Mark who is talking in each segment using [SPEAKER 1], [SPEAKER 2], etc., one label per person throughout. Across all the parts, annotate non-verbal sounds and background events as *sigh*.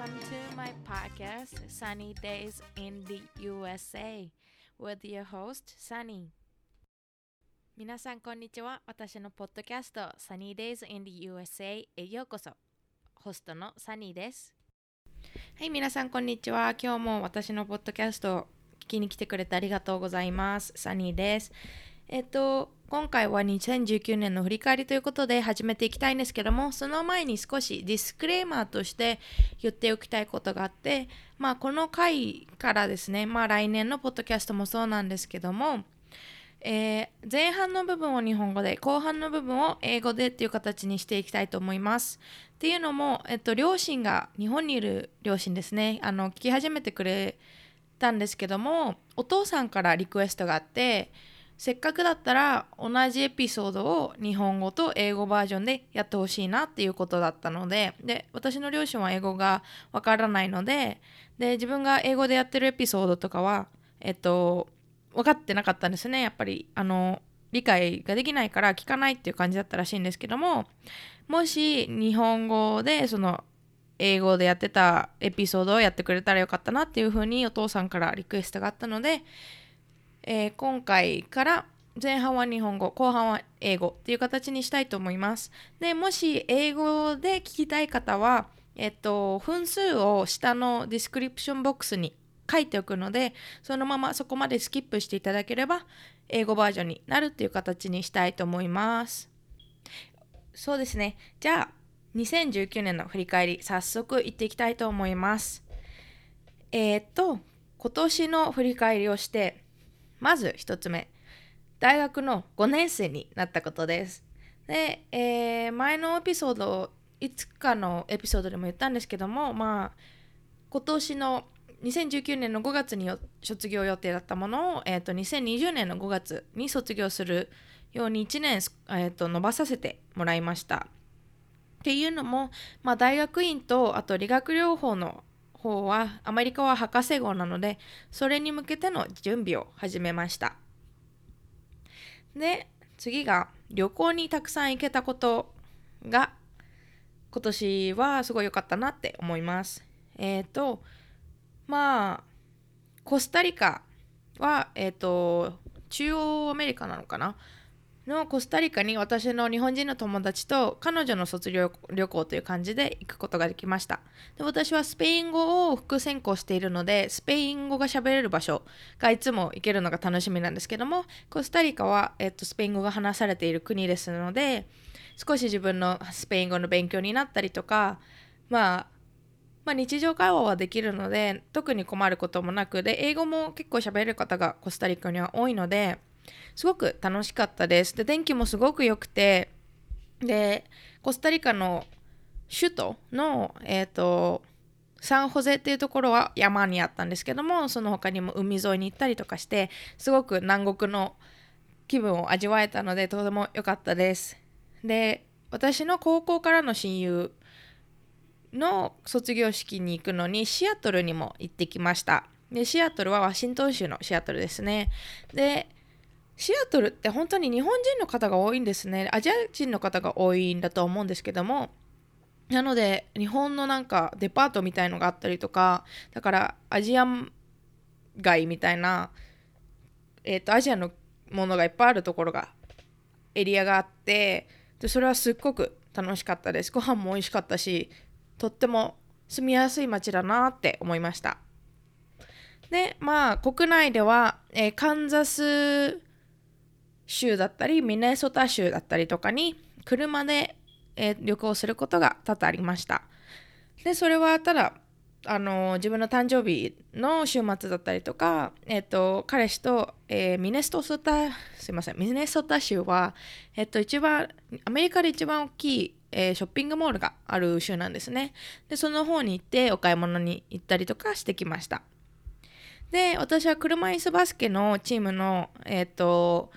[SPEAKER 1] welcome to my podcast, Sunny Days in the USA, with your host, Sunny. 皆さん、こんにちは。私のポッドキャスト、Sunny Days in the USA へようこそ。ホストのサニーです。はい、皆さん、こんにちは。今日も私のポッドキャストを聞きに来てくれてありがとうございます。サニーです。えっと、今回は2019年の振り返りということで始めていきたいんですけども、その前に少しディスクレーマーとして言っておきたいことがあって、まあ、この回からですね、まあ、来年のポッドキャストもそうなんですけども、えー前半の部分を日本語で後半の部分を英語でっていう形にしていきたいと思います。っていうのも、えっと、両親が日本にいる両親ですねあの聞き始めてくれたんですけどもお父さんからリクエストがあってせっかくだったら同じエピソードを日本語と英語バージョンでやってほしいなっていうことだったのでで私の両親は英語がわからないのでで自分が英語でやってるエピソードとかはえっと分かってなかったんですね。やっぱりあの理解ができないから聞かないっていう感じだったらしいんですけどももし日本語でその英語でやってたエピソードをやってくれたらよかったなっていうふうにお父さんからリクエストがあったので、えー今回から前半は日本語後半は英語っていう形にしたいと思います。でもし英語で聞きたい方はえっと分数を下のディスクリプションボックスに書いておくのでそのままそこまでスキップしていただければ英語バージョンになるっていう形にしたいと思います。そうですね。じゃあ2019年の振り返り早速行っていきたいと思います。えーっと今年の振り返りをしてまず1つ目大学の5年生になったことですで、えー前のエピソードいつかのエピソードでも言ったんですけどもまあ今年の2019年の5月に卒業予定だったものを、えー、と2020年の5月に卒業するように1年、えー、と伸ばさせてもらいました。っていうのも、まあ、大学院とあと理学療法の方はアメリカは博士号なのでそれに向けての準備を始めました。で次が旅行にたくさん行けたことが今年はすごい良かったなって思います。えっ、とまあコスタリカはえっ、と中央アメリカなのかな？のコスタリカに私の日本人の友達と彼女の卒業旅行という感じで行くことができました。で私はスペイン語を副専攻しているのでスペイン語が喋れる場所がいつも行けるのが楽しみなんですけどもコスタリカは、えっと、スペイン語が話されている国ですので少し自分のスペイン語の勉強になったりとかまあまあ、日常会話はできるので特に困ることもなくで英語も結構喋れる方がコスタリカには多いのですごく楽しかったです。で天気もすごく良くてでコスタリカの首都のえっ、とサンホゼっていうところは山にあったんですけどもその他にも海沿いに行ったりとかしてすごく南国の気分を味わえたのでとても良かったです。で私の高校からの親友の卒業式に行くのにシアトルにも行ってきました。でシアトルはワシントン州のシアトルですね。でシアトルって本当に日本人の方が多いんですね。アジア人の方が多いんだと思うんですけども。なので日本のなんかデパートみたいのがあったりとかだからアジア街みたいな、えー、とアジアのものがいっぱいあるところがエリアがあってでそれはすっごく楽しかったです。ご飯も美味しかったしとっても住みやすい街だなって思いました。でまあ国内では、えーカンザス州だったりミネソタ州だったりとかに車で、えー旅行することが多々ありました。でそれはただあの自分の誕生日の週末だったりとか、えっと彼氏と、えーミネソタすいませんミネソタ州は、えっと一番アメリカで一番大きい、えーショッピングモールがある州なんですね。でその方に行ってお買い物に行ったりとかしてきました。で私は車椅子バスケのチームのえっ、と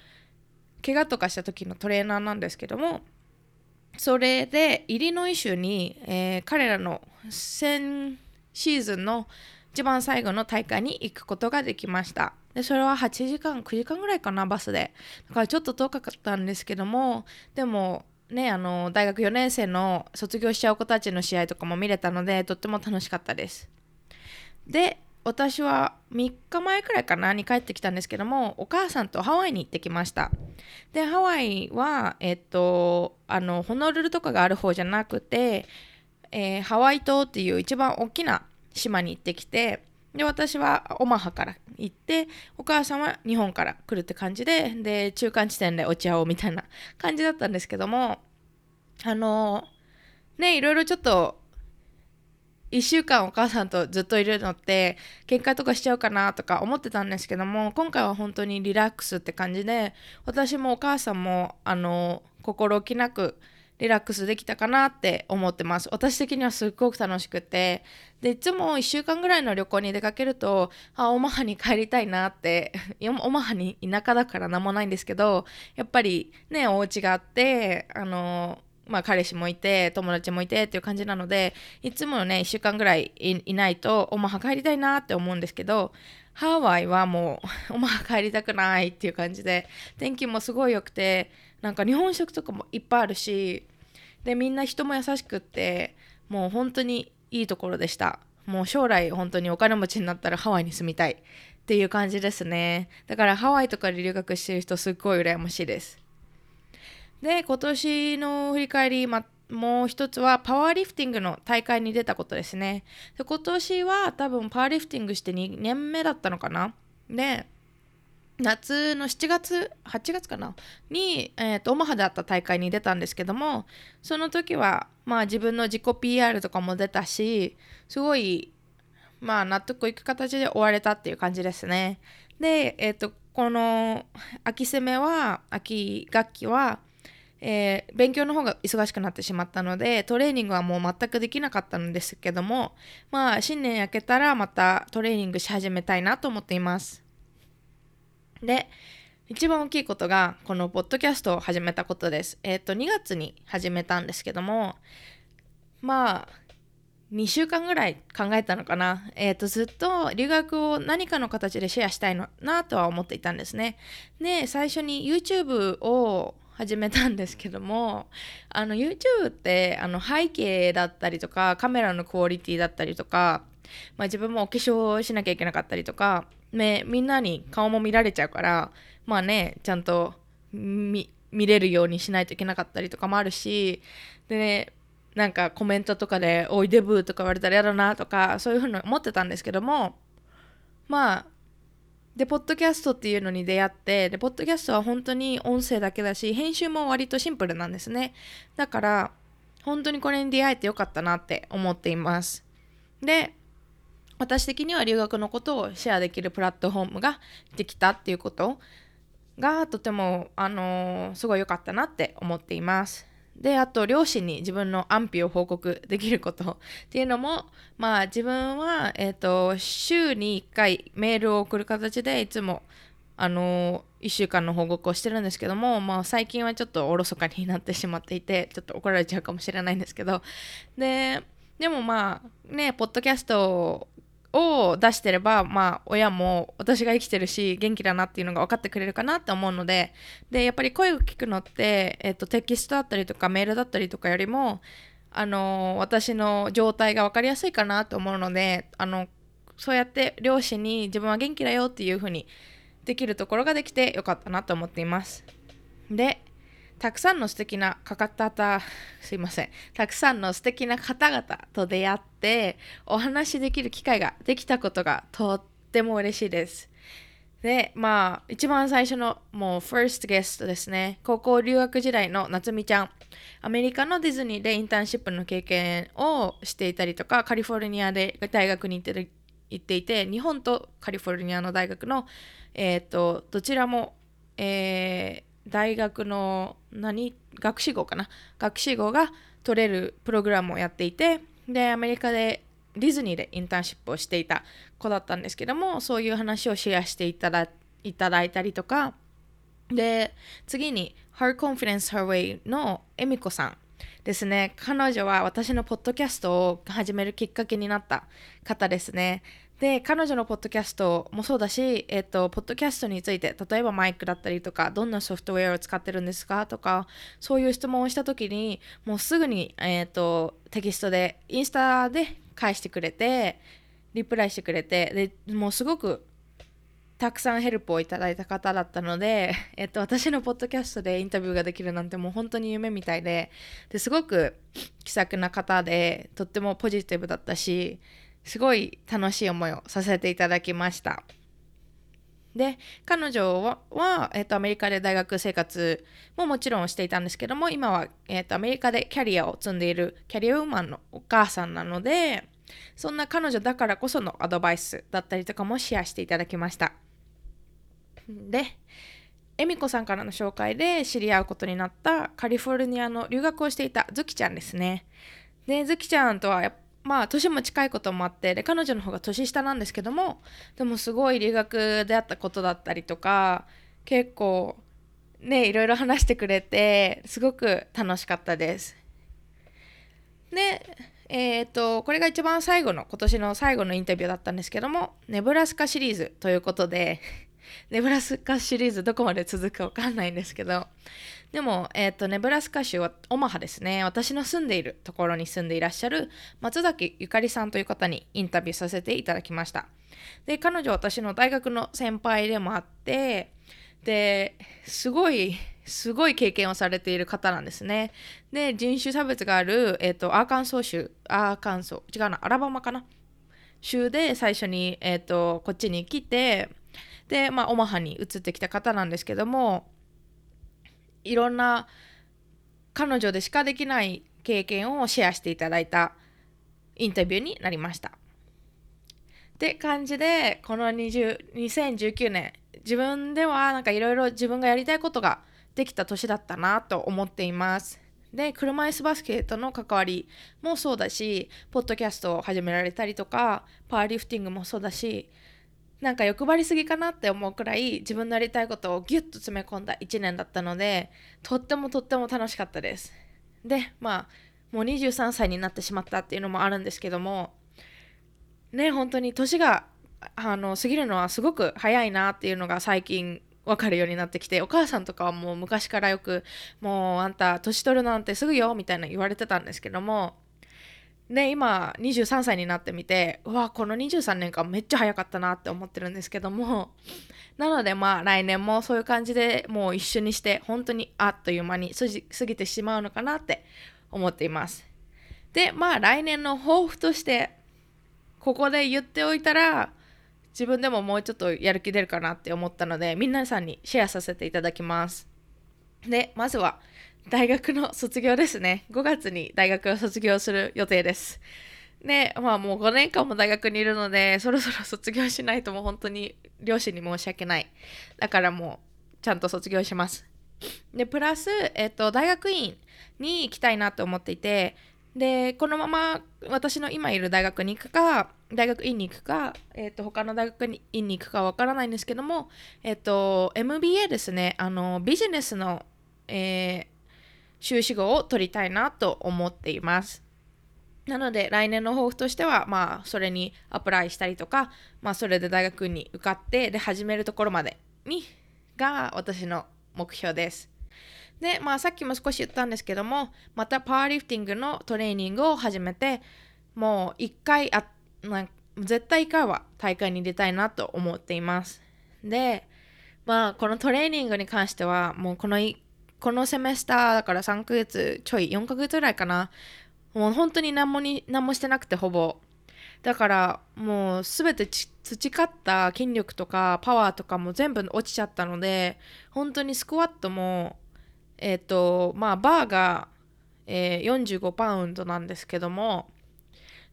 [SPEAKER 1] 怪我とかした時のトレーナーなんですけどもそれでイリノイ州に、えー彼らの先シーズンの一番最後の大会に行くことができました。でそれは8時間9時間ぐらいかなバスで。だからちょっと遠かったんですけどもでもねあの大学4年生の卒業しちゃう子たちの試合とかも見れたのでとっても楽しかったです。で私は3日前くらいかなに帰ってきたんですけどもお母さんとハワイに行ってきました。でハワイはえっとあのホノルルとかがある方じゃなくて、えー、ハワイ島っていう一番大きな島に行ってきてで私はオマハから行ってお母さんは日本から来るって感じでで中間地点で落ち合おうみたいな感じだったんですけどもあのねいろいろちょっと1週間お母さんとずっといるのって喧嘩とかしちゃうかなとか思ってたんですけども今回は本当にリラックスって感じで私もお母さんもあの心置きなくリラックスできたかなって思ってます。私的にはすっごく楽しくて。でいつも1週間ぐらいの旅行に出かけるとあオマハに帰りたいなって *laughs* オマハに田舎だから何もないんですけどやっぱりねお家があってあのまあ、彼氏もいて友達もいてっていう感じなのでいつもね1週間ぐらいいないとオマハ帰りたいなって思うんですけどハワイはもうオマハ帰りたくないっていう感じで天気もすごい良くてなんか日本食とかもいっぱいあるしでみんな人も優しくってもう本当にいいところでした。もう将来本当にお金持ちになったらハワイに住みたいっていう感じですね。だからハワイとかで留学してる人すっごい羨ましいです。で今年の振り返り、ま、もう一つはパワーリフティングの大会に出たことですね。で今年は多分パワーリフティングして2年目だったのかな。で夏の7月8月かな？に、えーと、オマハであった大会に出たんですけどもその時はまあ自分の自己 PR とかも出たしすごいまあ納得いく形で終われたっていう感じですね。でえっ、ー、とこの秋攻めは秋学期はえー、勉強の方が忙しくなってしまったのでトレーニングはもう全くできなかったんですけどもまあ新年明けたらまたトレーニングし始めたいなと思っています。で一番大きいことがこのポッドキャストを始めたことです。えっ、ー、と2月に始めたんですけどもまあ2週間ぐらい考えたのかな、えーと、ずっと留学を何かの形でシェアしたいのなとは思っていたんですね。で最初に YouTube を始めたんですけどもあの YouTube ってあの背景だったりとかカメラのクオリティだったりとか、まあ、自分もお化粧しなきゃいけなかったりとか、ね、みんなに顔も見られちゃうからまあねちゃんと見れるようにしないといけなかったりとかもあるしでねなんかコメントとかで「おいデブ」とか言われたら嫌だなとかそういうふうに思ってたんですけどもまあで、ポッドキャストっていうのに出会って、で、ポッドキャストは本当に音声だけだし、編集も割とシンプルなんですね。だから、本当にこれに出会えてよかったなって思っています。で、私的には留学のことをシェアできるプラットフォームができたっていうことがとても、あのー、すごい良かったなって思っています。であと両親に自分の安否を報告できることっていうのも *laughs* まあ自分は、えーと、週に1回メールを送る形でいつもあの1週間の報告をしてるんですけども、まあ、最近はちょっとおろそかになってしまっていてちょっと怒られちゃうかもしれないんですけど。ででもまあねポッドキャストを出してれば、まあ、親も私が生きてるし元気だなっていうのが分かってくれるかなって思うのででやっぱり声を聞くのって、えっと、テキストだったりとかメールだったりとかよりもあの私の状態が分かりやすいかなと思うのであのそうやって両親に自分は元気だよっていうふうにできるところができてよかったなと思っています。でたくさんの素敵なかかたたすいません。たくさんの素敵な方々と出会ってお話しできる機会ができたことがとっても嬉しいです。でまあ一番最初のもう first guest ですね。高校留学時代の夏美ちゃん。アメリカのディズニーでインターンシップの経験をしていたりとかカリフォルニアで大学に行って行っていて日本とカリフォルニアの大学の、えー、とどちらも、えー大学の何？学士号かな？学士号が取れるプログラムをやっていてでアメリカでディズニーでインターンシップをしていた子だったんですけどもそういう話をシェアしていただいたりとかで次に Her Confidence Her Way のエミコさんですね。彼女は私のポッドキャストを始めるきっかけになった方ですね。で彼女のポッドキャストもそうだし、えっと、ポッドキャストについて例えばマイクだったりとかどんなソフトウェアを使ってるんですかとかそういう質問をした時にもうすぐに、えっと、テキストでインスタで返してくれてリプライしてくれてでもうすごくたくさんヘルプをいただいた方だったので、*laughs* えっと、私のポッドキャストでインタビューができるなんてもう本当に夢みたいでですごく気さくな方でとってもポジティブだったしすごい楽しい思いをさせていただきました。で彼女は、えっと、アメリカで大学生活ももちろんしていたんですけども今は、えっと、アメリカでキャリアを積んでいるキャリアウーマンのお母さんなのでそんな彼女だからこそのアドバイスだったりとかもシェアしていただきました。で、恵美子さんからの紹介で知り合うことになったカリフォルニアの留学をしていたズキちゃんですね。で、ズキちゃんとはまあ年も近いこともあってで彼女の方が年下なんですけどもでもすごい留学であったことだったりとか結構ねいろいろ話してくれてすごく楽しかったです。でえ、ー、とこれが一番最後の今年の最後のインタビューだったんですけどもネブラスカシリーズということで *laughs* ネブラスカシリーズどこまで続くかわかんないんですけど、でも、えっ、ー、と、ネブラスカ州はオマハですね。私の住んでいるところに住んでいらっしゃる松崎ゆかりさんという方にインタビューさせていただきました。で、彼女は私の大学の先輩でもあって、で、すごい、すごい経験をされている方なんですね。で、人種差別がある、えっ、ー、と、アーカンソー州、アーカンソー、違うな、アラバマかな？州で最初に、えっ、ー、と、こっちに来て、で、まあ、オマハに移ってきた方なんですけどもいろんな彼女でしかできない経験をシェアしていただいたインタビューになりました。って感じでこの20 2019年自分ではなんかいろいろ自分がやりたいことができた年だったなと思っています。で車椅子バスケとの関わりもそうだしポッドキャストを始められたりとかパワーリフティングもそうだしなんか欲張りすぎかなって思うくらい自分のやりたいことをギュッと詰め込んだ1年だったのでとってもとっても楽しかったです。でまあもう23歳になってしまったっていうのもあるんですけどもね本当に年があの過ぎるのはすごく早いなっていうのが最近分かるようになってきてお母さんとかはもう昔からよくもうあんた年取るなんてすぐよみたいな言われてたんですけどもで今23歳になってみてうわこの23年間めっちゃ早かったなって思ってるんですけども *laughs* なのでまあ来年もそういう感じでもう一緒にして本当にあっという間に過ぎてしまうのかなって思っています。でまあ来年の抱負としてここで言っておいたら自分でももうちょっとやる気出るかなって思ったので皆さんにシェアさせていただきます。でまずは大学の卒業ですね。5月に大学を卒業する予定です。で、まあもう5年間も大学にいるので、そろそろ卒業しないともう本当に両親に申し訳ない。だからもうちゃんと卒業します。で、プラス、えっと、大学院に行きたいなと思っていて、で、このまま私の今いる大学に行くか、大学院に行くか、えっと、他の大学院に行くかわからないんですけども、えっと、MBA ですね、あの、ビジネスの、えー修士号を取りたいなと思っています。なので来年の抱負としては、まあ、それにアプライしたりとか、まあ、それで大学に受かってで始めるところまでにが私の目標です。で、まあ、さっきも少し言ったんですけどもまたパワーリフティングのトレーニングを始めてもう1回あな絶対1回は大会に出たいなと思っています。で、まあ、このトレーニングに関してはもうこのこのセメスターだから3ヶ月ちょい4ヶ月ぐらいかな。もう本当に何もに何もしてなくてほぼ。だからもう全て培った筋力とかパワーとかも全部落ちちゃったので本当にスクワットもえっ、ー、とまあバーが、えー、45パウンドなんですけども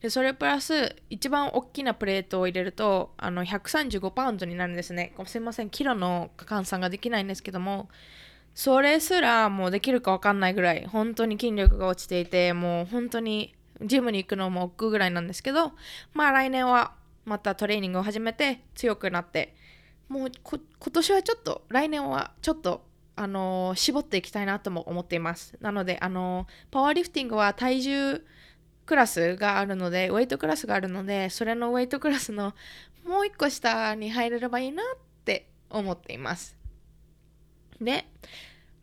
[SPEAKER 1] でそれプラス一番大きなプレートを入れるとあの135パウンドになるんですね。すいませんキロの換算ができないんですけどもそれすらもうできるか分かんないぐらい本当に筋力が落ちていてもう本当にジムに行くのも億劫ぐらいなんですけどまあ来年はまたトレーニングを始めて強くなってもう今年はちょっと来年はちょっとあのー、絞っていきたいなとも思っています。なのであのー、パワーリフティングは体重クラスがあるのでウェイトクラスがあるのでそれのウェイトクラスのもう一個下に入れればいいなって思っています。で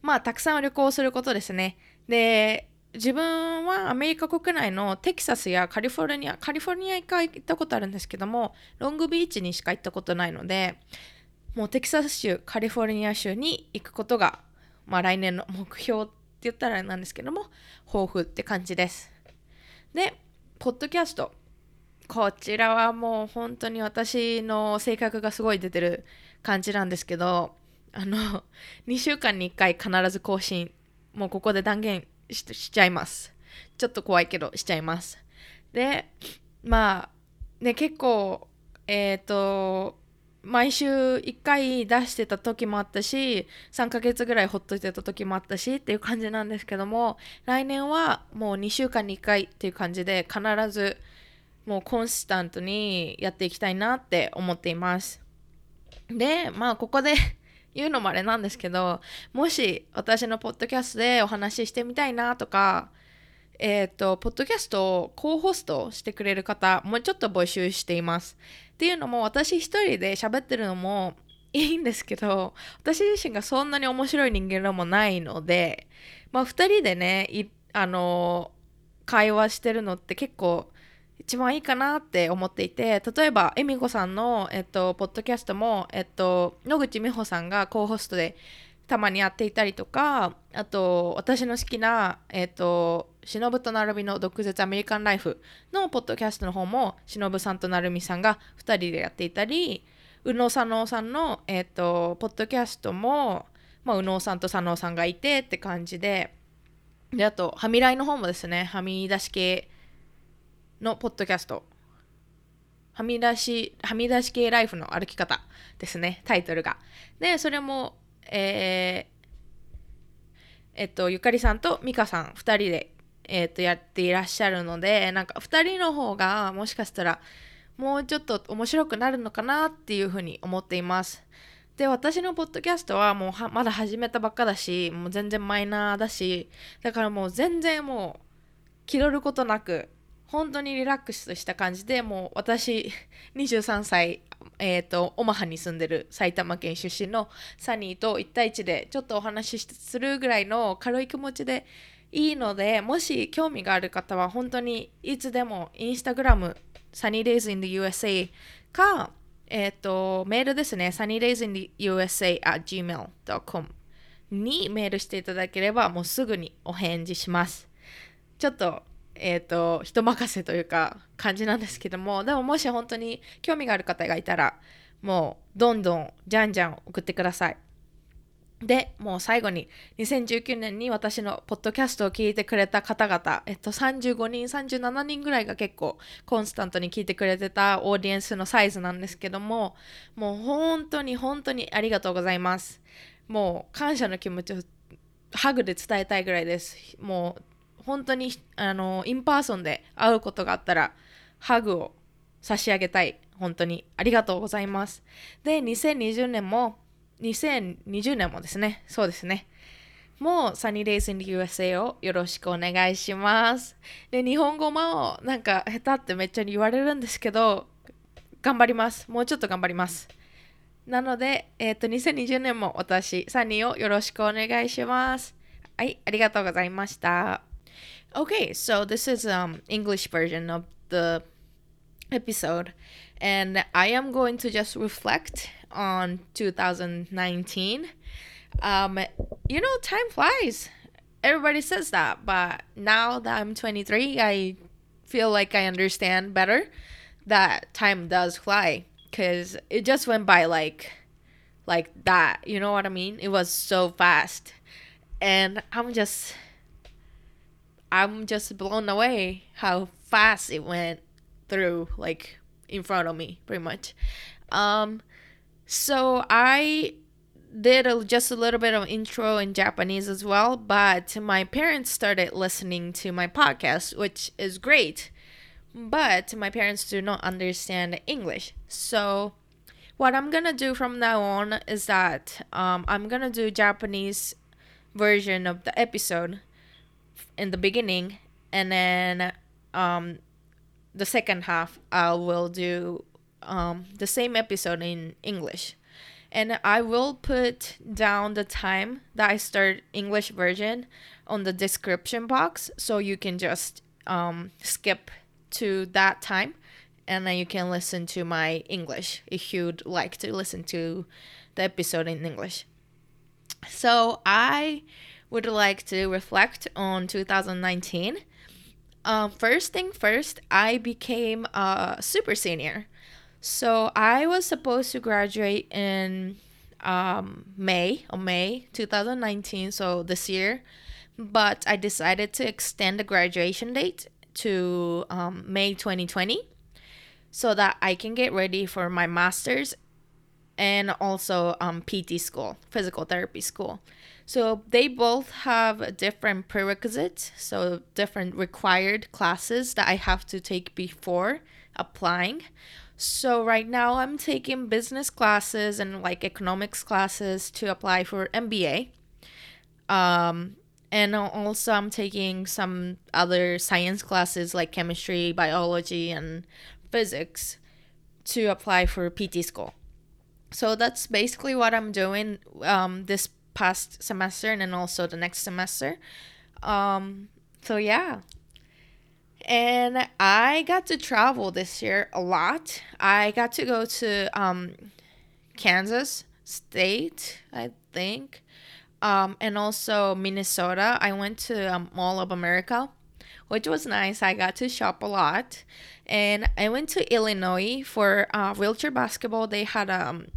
[SPEAKER 1] まあたくさん旅行することですね。で自分はアメリカ国内のテキサスやカリフォルニアカリフォルニア一回行ったことあるんですけどもロングビーチにしか行ったことないのでもうテキサス州カリフォルニア州に行くことが、まあ、来年の目標って言ったらなんですけども抱負って感じです。でポッドキャスト。こちらはもう本当に私の性格がすごい出てる感じなんですけどあの *laughs* 2週間に1回必ず更新もうここで断言しちゃいます。ちょっと怖いけどしちゃいます。でまあね結構えっ、ー、と毎週1回出してた時もあったし3ヶ月ぐらいほっといてた時もあったしっていう感じなんですけども来年はもう2週間に1回っていう感じで必ずもうコンスタントにやっていきたいなって思っています。でまあここで言うのもあれなんですけどもし私のポッドキャストでお話ししてみたいなとかえっ、ー、とポッドキャストをコホストしてくれる方もうちょっと募集しています。っていうのも私一人で喋ってるのも *laughs* いいんですけど私自身がそんなに面白い人間でもないのでまあ2人でねあの会話してるのって結構一番いいかなって思っていて例えば恵美子さんの、えっと、ポッドキャストも、えっと、野口美穂さんがコホストでたまにやっていたりとかあと私の好きな、えっとしのぶとなるみの毒舌アメリカンライフのポッドキャストの方もしのぶさんとなるみさんが2人でやっていたり宇野佐野さんの、えーと、ポッドキャストも、まあ、宇野さんと佐野さんがいてって感じでであとはみらいの方もですねはみ出し系のポッドキャスト。はみ出しはみ出し系ライフの歩き方ですね。タイトルが。でそれもえーえっと、ゆかりさんと美香さん2人でえー、とやっていらっしゃるのでなんか2人の方がもしかしたらもうちょっと面白くなるのかなっていうふうに思っています。で私のポッドキャストはもうまだ始めたばっかだしもう全然マイナーだしだからもう全然もう気取ることなく本当にリラックスした感じでもう私 *laughs* 23歳えーと、オマハに住んでる埼玉県出身のサニーと1対1でちょっとお話しするぐらいの軽い気持ちでいいのでもし興味がある方は本当にいつでもインスタグラム Sunny Days in the USA か、えっ、ー、とメールですね Sunny Days in the USA at gmail.com にメールしていただければもうすぐにお返事します。ちょっとえ、ー、と人任せというか感じなんですけどもでももし本当に興味がある方がいたらもうどんどんじゃんじゃん送ってくださいで、もう最後に、2019年に私のポッドキャストを聞いてくれた方々、えっと、35人、37人ぐらいが結構コンスタントに聞いてくれてたオーディエンスのサイズなんですけども、もう本当に本当にありがとうございます。もう感謝の気持ちをハグで伝えたいぐらいです。もう本当に、あの、インパーソンで会うことがあったら、ハグを差し上げたい。本当にありがとうございます。で、2020年も2020年もですね、そうですね。もう Sunny Days in the USA をよろしくお願いします。で、日本語もなんか下手ってめっちゃ言われるんですけど、頑張ります。もうちょっと頑張ります。なので、えっ、ー、と、2020年も私、サニーをよろしくお願いします。はい、ありがとうございました。Okay, so this is um English version of the episode and I am going to just reflect on 2019. Um, you know, time flies. Everybody says that, but now that I'm 23, I feel like I understand better that time does fly because it just went by like like that you know what i mean it was so fast and i'm just i'm just blown away how fast it went through like in front of me pretty much um so I did a, just a little bit of intro in Japanese as well, but my parents started listening to my podcast, which is great. But my parents do not understand English. So what I'm gonna do from now on is that um, I'm gonna do Japanese version of the episode in the beginning, and then um, the second half, I will do um, the same episode in English. And I will put down the time that I start English version on the description box so you can just um, skip to that time and then you can listen to my English if you'd like to listen to the episode in English. So I would like to reflect on 2019. Um, first thing first, I became a super senior. So I was supposed to graduate in um, May of May 2019, so this year, but I decided to extend the graduation date to um, May 2020 so that I can get ready for my master's and also um, PT school, physical therapy school. So they both have different prerequisites, so different required classes that I have to take before applying. So right now I'm taking business classes and like economics classes to apply for MBA. Um, and also I'm taking some other science classes like chemistry, biology, and physics to apply for PT school. So that's basically what I'm doing um, this past semester and then also the next semester. Um, so yeah, and I got to travel this year a lot. I got to go to um, Kansas State, I think, um, and also Minnesota. I went to um, Mall of America, which was nice. I got to shop a lot, and I went to Illinois for uh, wheelchair basketball. They had um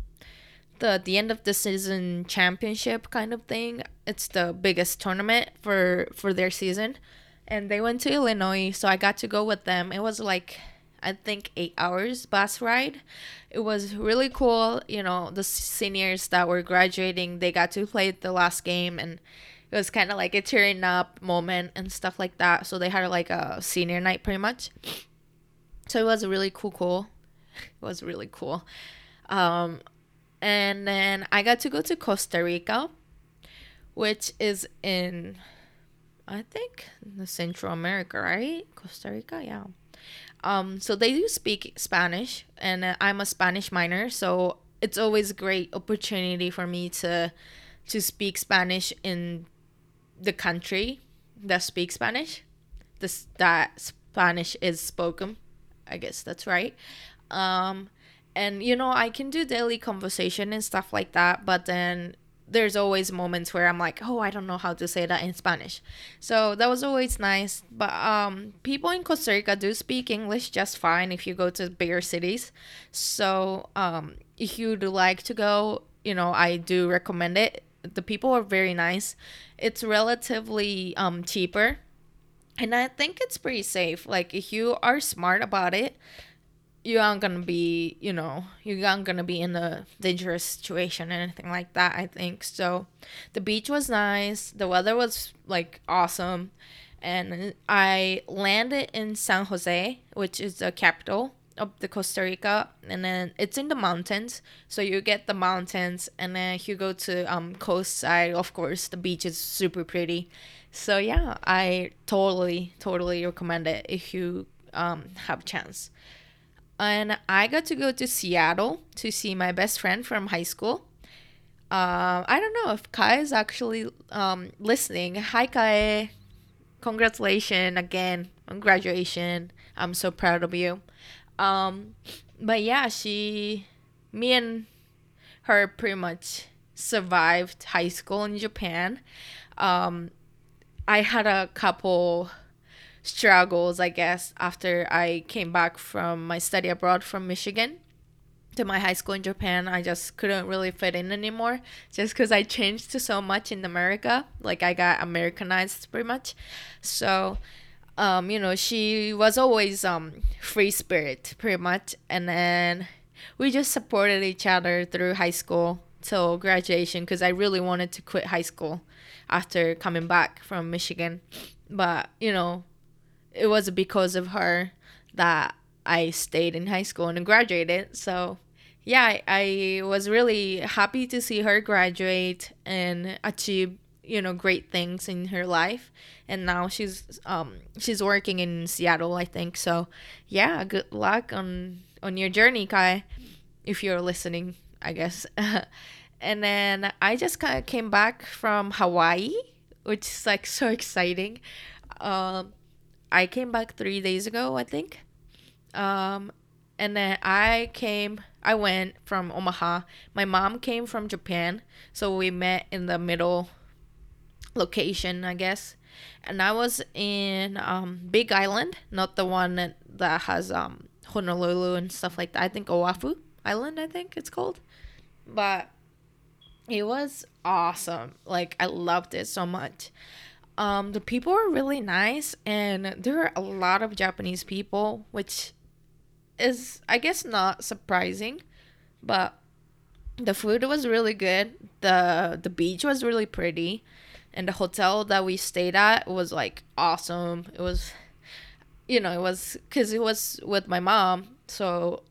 [SPEAKER 1] the the end of the season championship kind of thing. It's the biggest tournament for for their season and they went to Illinois, so I got to go with them. It was like I think 8 hours bus ride. It was really cool, you know, the seniors that were graduating, they got to play the last game and it was kind of like a tearing up moment and stuff like that. So they had like a senior night pretty much. So it was really cool cool. *laughs* It was really cool. Um and then I got to go to Costa Rica, which is in I think Central America, right? Costa Rica, yeah. Um, so they do speak Spanish, and uh, I'm a Spanish minor, so it's always a great opportunity for me to to speak Spanish in the country that speaks Spanish. This that Spanish is spoken. I guess that's right. Um, and you know I can do daily conversation and stuff like that, but then there's always moments where I'm like, oh, I don't know how to say that in Spanish. So that was always nice. But um, people in Costa Rica do speak English just fine if you go to bigger cities. So um, if you'd like to go, you know, I do recommend it. The people are very nice. It's relatively um, cheaper. And I think it's pretty safe. Like, if you are smart about it, you aren't gonna be you know you aren't gonna be in a dangerous situation or anything like that i think. So the beach was nice. The weather was like awesome. And i landed in san jose which is the capital of the costa rica. And then it's in the mountains. So you get the mountains. And then you go to um coast side of course the beach is super pretty. So yeah i totally totally recommend it if you um have a chance and I got to go to Seattle to see my best friend from high school. Uh, I don't know if Kai is actually um, listening. Hi, Kai. Congratulations again on graduation. I'm so proud of you. Um, but yeah, she, me and her pretty much survived high school in Japan. Um, I had a couple struggles, I guess, after I came back from my study abroad from Michigan to my high school in Japan. I just couldn't really fit in anymore just because I changed to so much in America. Like, I got Americanized pretty much. So, um, you know, she was always um, free spirit pretty much. And then we just supported each other through high school till graduation because I really wanted to quit high school after coming back from Michigan. But, you know, it was because of her that I stayed in high school and graduated. So, yeah, I, I was really happy to see her graduate and achieve you know great things in her life. And now she's um she's working in Seattle I think. So yeah good luck on on your journey Kai if you're listening I guess. *laughs* And then I just kind of came back from Hawaii which is like so exciting. Um I came back 3 days ago I think um and then I came I went from Omaha my mom came from Japan so we met in the middle location, I guess. And I was in um, Big Island, not the one that, that has um, Honolulu and stuff like that. I think Oahu Island, I think it's called. But it was awesome. Like, I loved it so much. Um, the people were really nice, and there were a lot of Japanese people, which is, I guess, not surprising. But the food was really good. the The beach was really pretty and the hotel that we stayed at was like awesome. It was, you know, it was because it was with my mom, so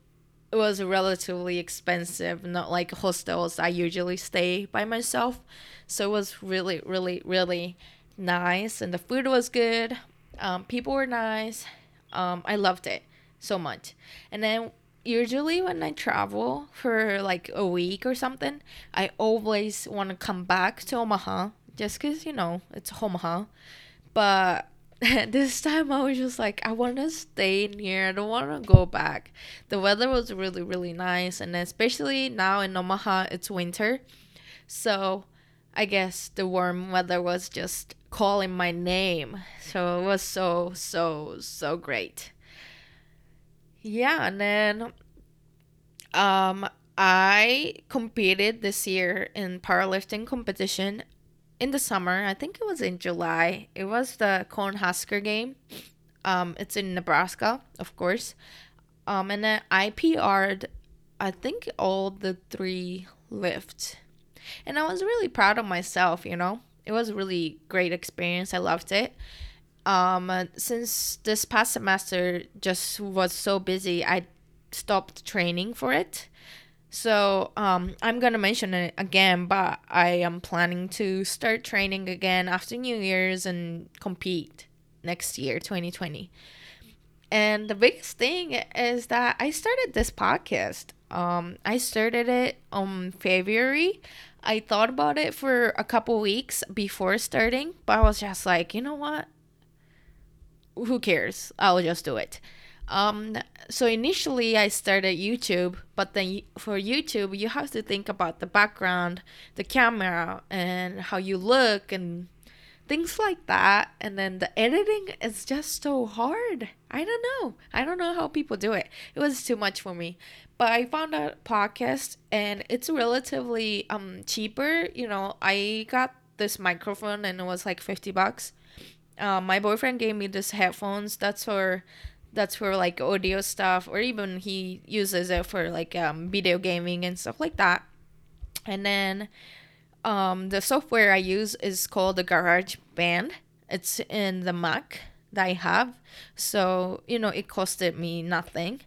[SPEAKER 1] it was relatively expensive, not like hostels I usually stay by myself. So it was really, really, really nice, and the food was good. Um, people were nice. Um, I loved it so much. And then usually when I travel for like a week or something, I always want to come back to Omaha just because, you know, it's Omaha. But *laughs* this time I was just like, I want to stay near. I don't want to go back. The weather was really, really nice. And especially now in Omaha, it's winter. So I guess the warm weather was just calling my name. So it was so, so, so great. Yeah. And then um, I competed this year in powerlifting competition in the summer. I think it was in July. It was the Corn Cornhusker game. Um, it's in Nebraska, of course. Um, and then I PR'd, I think all the three lifts, and I was really proud of myself. You know, it was a really great experience. I loved it. Um, since this past semester just was so busy, I stopped training for it. So um, I'm gonna mention it again, but I am planning to start training again after New Year's and compete next year, 2020. And the biggest thing is that I started this podcast. Um, I started it on February. I thought about it for a couple weeks before starting, but I was just like, you know what? Who cares? I'll just do it. Um, so initially I started YouTube, but then for YouTube you have to think about the background, the camera, and how you look and things like that. And then the editing is just so hard. I don't know. I don't know how people do it. It was too much for me. But I found a podcast and it's relatively um cheaper. You know, I got this microphone and it was like 50 bucks. Uh, my boyfriend gave me this headphones. That's for that's for like audio stuff or even he uses it for like um, video gaming and stuff like that and then um, the software i use is called the garage band it's in the mac that i have so you know it costed me nothing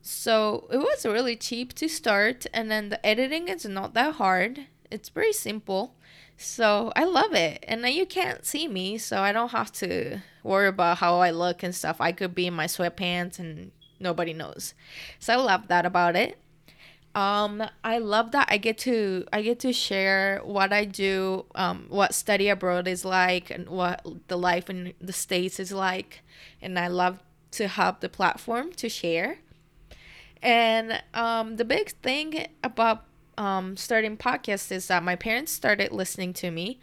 [SPEAKER 1] so it was really cheap to start and then the editing is not that hard it's very simple so I love it. And now you can't see me, so I don't have to worry about how I look and stuff. I could be in my sweatpants and nobody knows. So I love that about it. Um, I love that I get to I get to share what I do, um, what study abroad is like, and what the life in the states is like, and I love to have the platform to share. And um, the big thing about um, starting podcasts is that my parents started listening to me,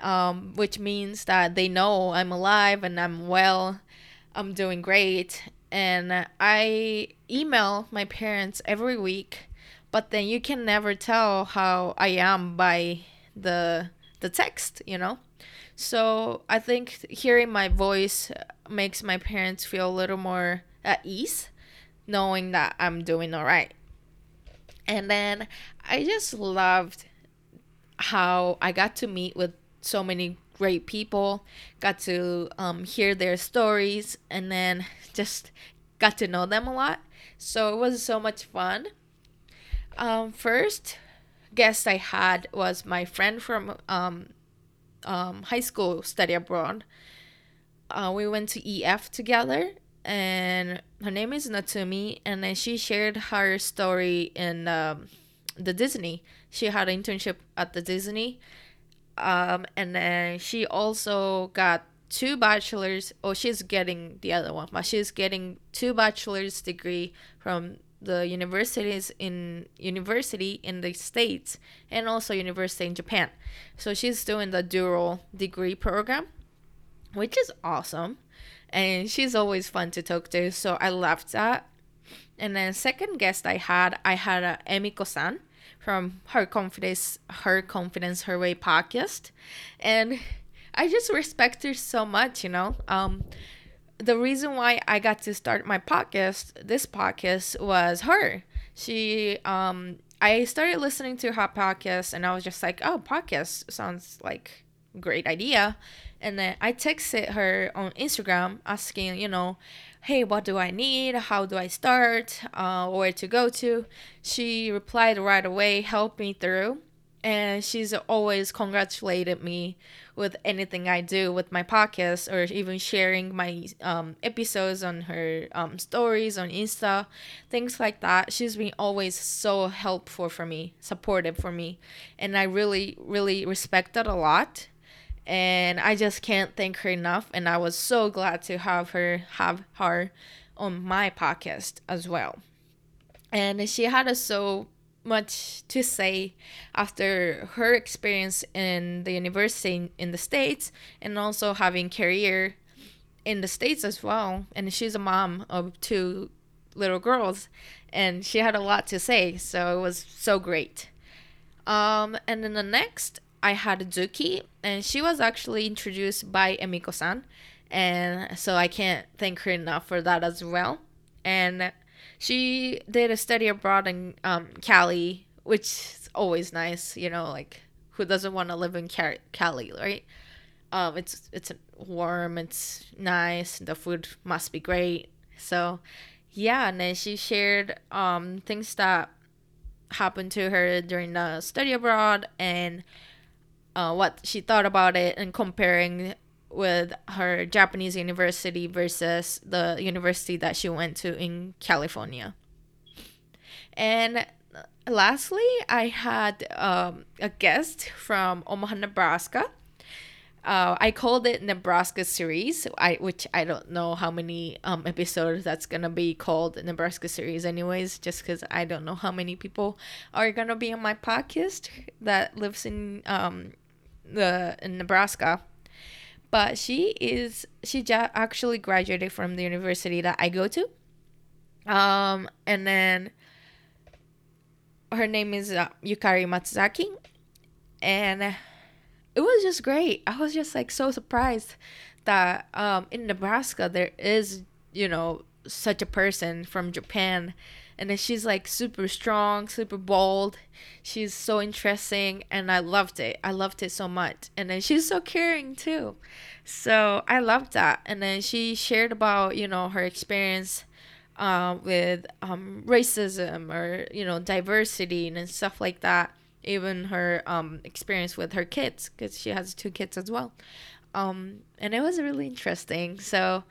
[SPEAKER 1] um, which means that they know I'm alive and I'm well, I'm doing great. And I email my parents every week, but then you can never tell how I am by the the text, you know. So I think hearing my voice makes my parents feel a little more at ease, knowing that I'm doing all right. And then I just loved how I got to meet with so many great people, got to um, hear their stories, and then just got to know them a lot. So it was so much fun. Um, first guest I had was my friend from um, um, high school study abroad. Uh, we went to EF together, and her name is Natsumi, and then she shared her story in um, the Disney. She had an internship at the Disney, um, and then she also got two bachelors. Oh, she's getting the other one, but she's getting two bachelor's degree from the universities in university in the states and also university in Japan. So she's doing the dual degree program, which is awesome. And she's always fun to talk to, so I loved that. And then second guest I had, I had a Emiko-san from Her Confidence, Her Confidence, Her Way podcast, and I just respect her so much. You know, um, the reason why I got to start my podcast, this podcast, was her. She, um, I started listening to her podcast, and I was just like, "Oh, podcast sounds like great idea." And then I texted her on Instagram asking, you know, hey, what do I need? How do I start? Uh, where to go to? She replied right away, helped me through. And she's always congratulated me with anything I do with my podcast or even sharing my um, episodes on her um, stories on Insta, things like that. She's been always so helpful for me, supportive for me. And I really, really respect that a lot. And I just can't thank her enough. And I was so glad to have her have her on my podcast as well. And she had a so much to say after her experience in the university in the states and also having career in the states as well. And she's a mom of two little girls and she had a lot to say so it was so great. Um, and then the next i had zuki and she was actually introduced by emiko-san. And so i can't thank her enough for that as well. And she did a study abroad in um, Cali, which is always nice. You know, like who doesn't want to live in Cali, right? Um, it's it's warm, it's nice, the food must be great. So, yeah, and then she shared um things that happened to her during the study abroad and uh, what she thought about it and comparing with her Japanese university versus the university that she went to in California. And lastly, I had um, a guest from Omaha, Nebraska. Uh, I called it Nebraska series, I which I don't know how many um, episodes that's gonna be called Nebraska series, anyways. Just because I don't know how many people are gonna be on my podcast that lives in um the in Nebraska but she is she just actually graduated from the university that I go to. Um, and then her name is uh, Yukari Matsuzaki, and it was just great. I was just like so surprised that um in Nebraska there is you know such a person from Japan and then she's like super strong, super bold. She's so interesting and I loved it. I loved it so much. And then she's so caring too. So I loved that. And then she shared about, you know, her experience uh, with um, racism or, you know, diversity and stuff like that. Even her um, experience with her kids, because she has two kids as well. Um, and it was really interesting. So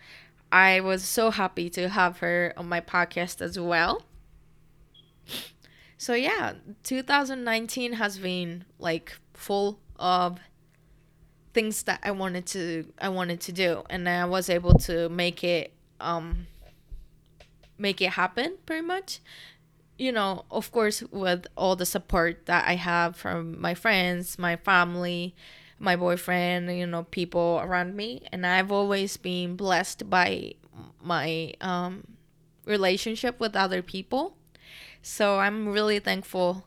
[SPEAKER 1] I was so happy to have her on my podcast as well. So yeah, 2019 has been like full of things that I wanted to I wanted to do and I was able to make it um make it happen pretty much. You know, of course with all the support that I have from my friends, my family, my boyfriend, you know, people around me and I've always been blessed by my um relationship with other people so I'm really thankful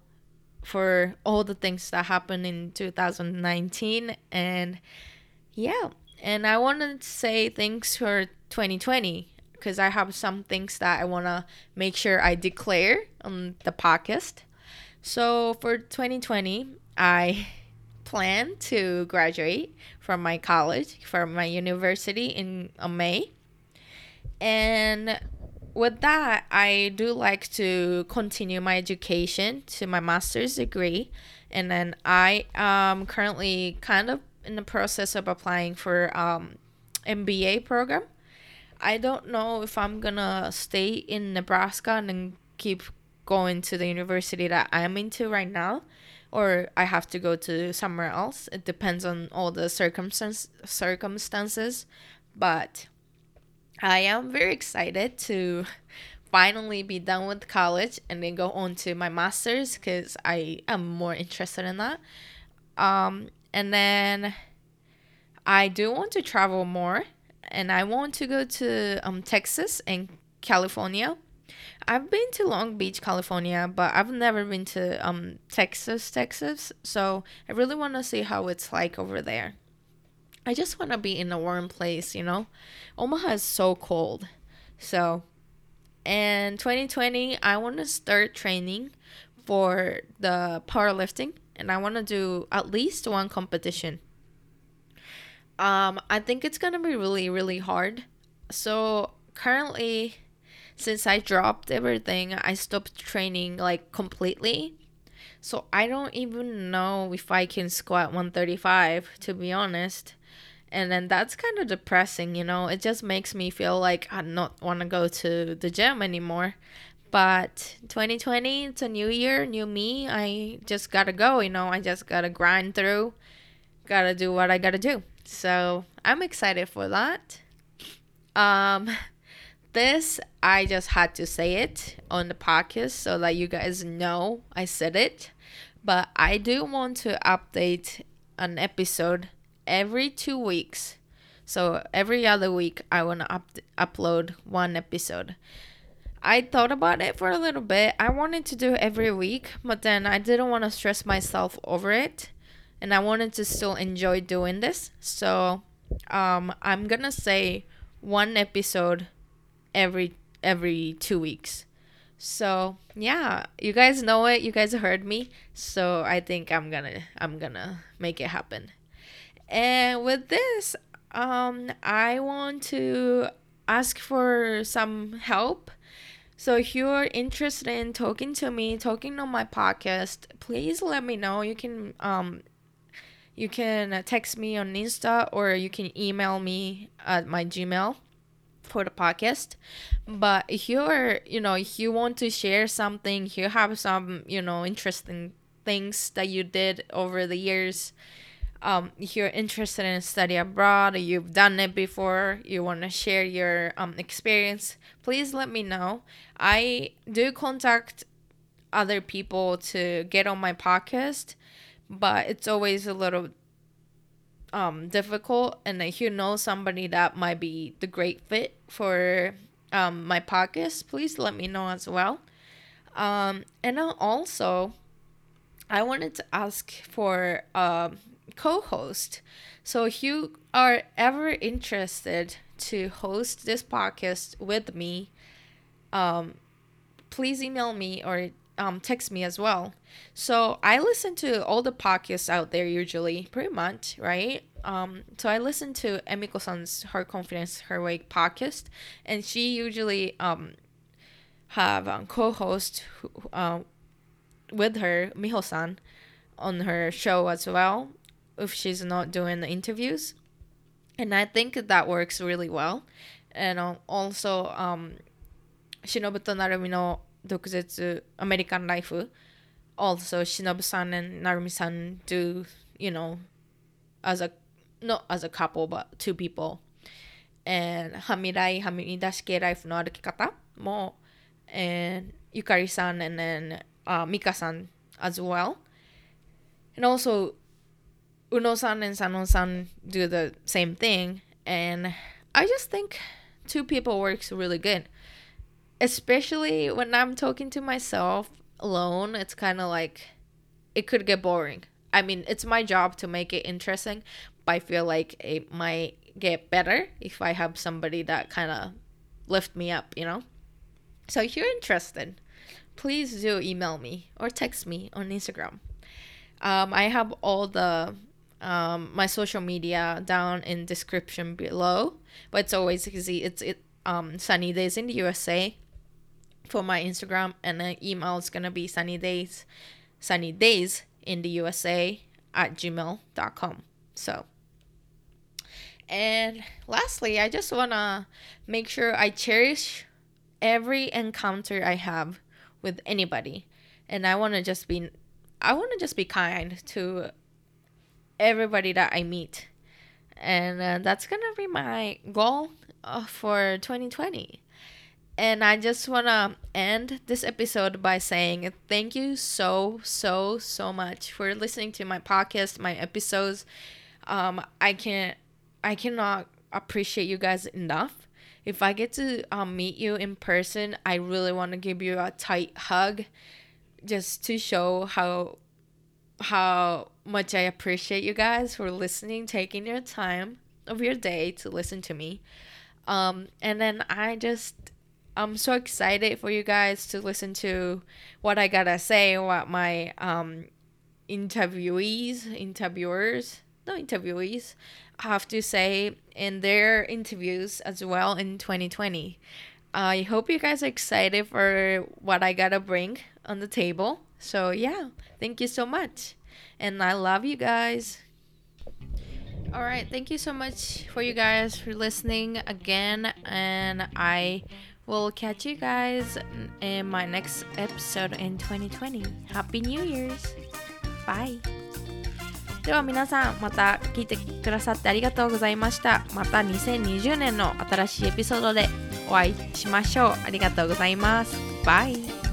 [SPEAKER 1] for all the things that happened in 2019 and yeah. And i want to say thanks for 2020 because i have some things that i want to make sure i declare on the podcast. So for 2020 i *laughs* plan to graduate from my college from my university in may. And with that, I do like to continue my education to my master's degree. And then I am currently kind of in the process of applying for um, MBA program. I don't know if I'm gonna stay in Nebraska and then keep going to the university that I'm into right now, or I have to go to somewhere else. It depends on all the circumstance circumstances, but I am very excited to finally be done with college and then go on to my master's because I am more interested in that. Um, and then I do want to travel more and I want to go to um, Texas and California. I've been to Long Beach, California, but I've never been to um, Texas, Texas. So I really want to see how it's like over there. I just want to be in a warm place, you know? Omaha is so cold. So, and 2020, I want to start training for the powerlifting and I want to do at least one competition. Um, I think it's going to be really, really hard. So, currently, since I dropped everything, I stopped training like completely. So, I don't even know if I can squat 135, to be honest and then that's kind of depressing you know? It just makes me feel like i don't want to go to the gym anymore. But 2020 it's a new year new me. I just gotta go you know? I just gotta grind through gotta do what i gotta do. So i'm excited for that. Um this i just had to say it on the podcast so that you guys know i said it. But i do want to update an episode every two weeks. So every other week, I want to up- upload one episode. I thought about it for a little bit. I wanted to do every week, but then I didn't want to stress myself over it. And I wanted to still enjoy doing this. So um, I'm going to say one episode every every two weeks. So yeah, you guys know it. You guys heard me. So I think I'm gonna I'm gonna make it happen. And with this, um, I want to ask for some help. So if you're interested in talking to me, talking on my podcast, please let me know. You can um you can text me on Insta or you can email me at my Gmail for the podcast. But if you're, you know, if you want to share something, you have some, you know, interesting things that you did over the years, um, if you're interested in study abroad, you've done it before, you want to share your um, experience, please let me know. I do contact other people to get on my podcast, but it's always a little um, difficult. And if you know somebody that might be the great fit for um, my podcast, please let me know as well. Um, and also, I wanted to ask for um, co host. So if you are ever interested to host this podcast with me, um, please email me or um, text me as well. So I listen to all the podcasts out there usually, pretty much, right? Um, so I listen to Emiko-san's Her Confidence Her Way podcast, and she usually um have a co-host uh, with her Miho-san on her show as well if she's not doing the interviews. And I think that works really well. And also, um, Shinobu to Narumi no Dokuzetsu American Life. Also, Shinobu-san and Narumi-san do, you know, as a, not as a couple, but two people. And Hamirai Hamidashike Life no Arukikata mo, and Yukari-san and then uh, Mika-san as well. And also, Uno-san and Sano-san do the same thing, and I just think two people works really good. Especially when I'm talking to myself alone, it's kind of like it could get boring. I mean, it's my job to make it interesting, but I feel like it might get better if I have somebody that kind of lift me up, you know? So if you're interested, please do email me or text me on Instagram. Um, I have all the um, my social media down in description below. But it's always easy. It's it um sunny days in the USA for my Instagram and the email is gonna be sunny days sunny days in the USA at gmail.com. So, and lastly, I just want to make sure I cherish every encounter I have with anybody. And I want to just be I want to just be kind to everybody that I meet. And uh, that's going to be my goal uh, for 2020. And I just want to end this episode by saying thank you so, so, so much for listening to my podcast, my episodes. Um, I can't, I cannot appreciate you guys enough. If I get to um, meet you in person, I really want to give you a tight hug just to show how how much I appreciate you guys for listening, taking your time of your day to listen to me. Um, and then I just I'm so excited for you guys to listen to what I gotta say, what my um interviewees, interviewers, no interviewees have to say in their interviews as well in 2020. I hope you guys are excited for what I gotta bring on the table. So, yeah, thank you so much. And I love you guys. All right, thank you so much for you guys for listening again. And I will catch you guys in my next episode in 2020. Happy New Year's! Bye! では皆さんまた聞いてくださってありがとうございましたまた2020年の新しいエピソードでお会いしましょうありがとうございますバイ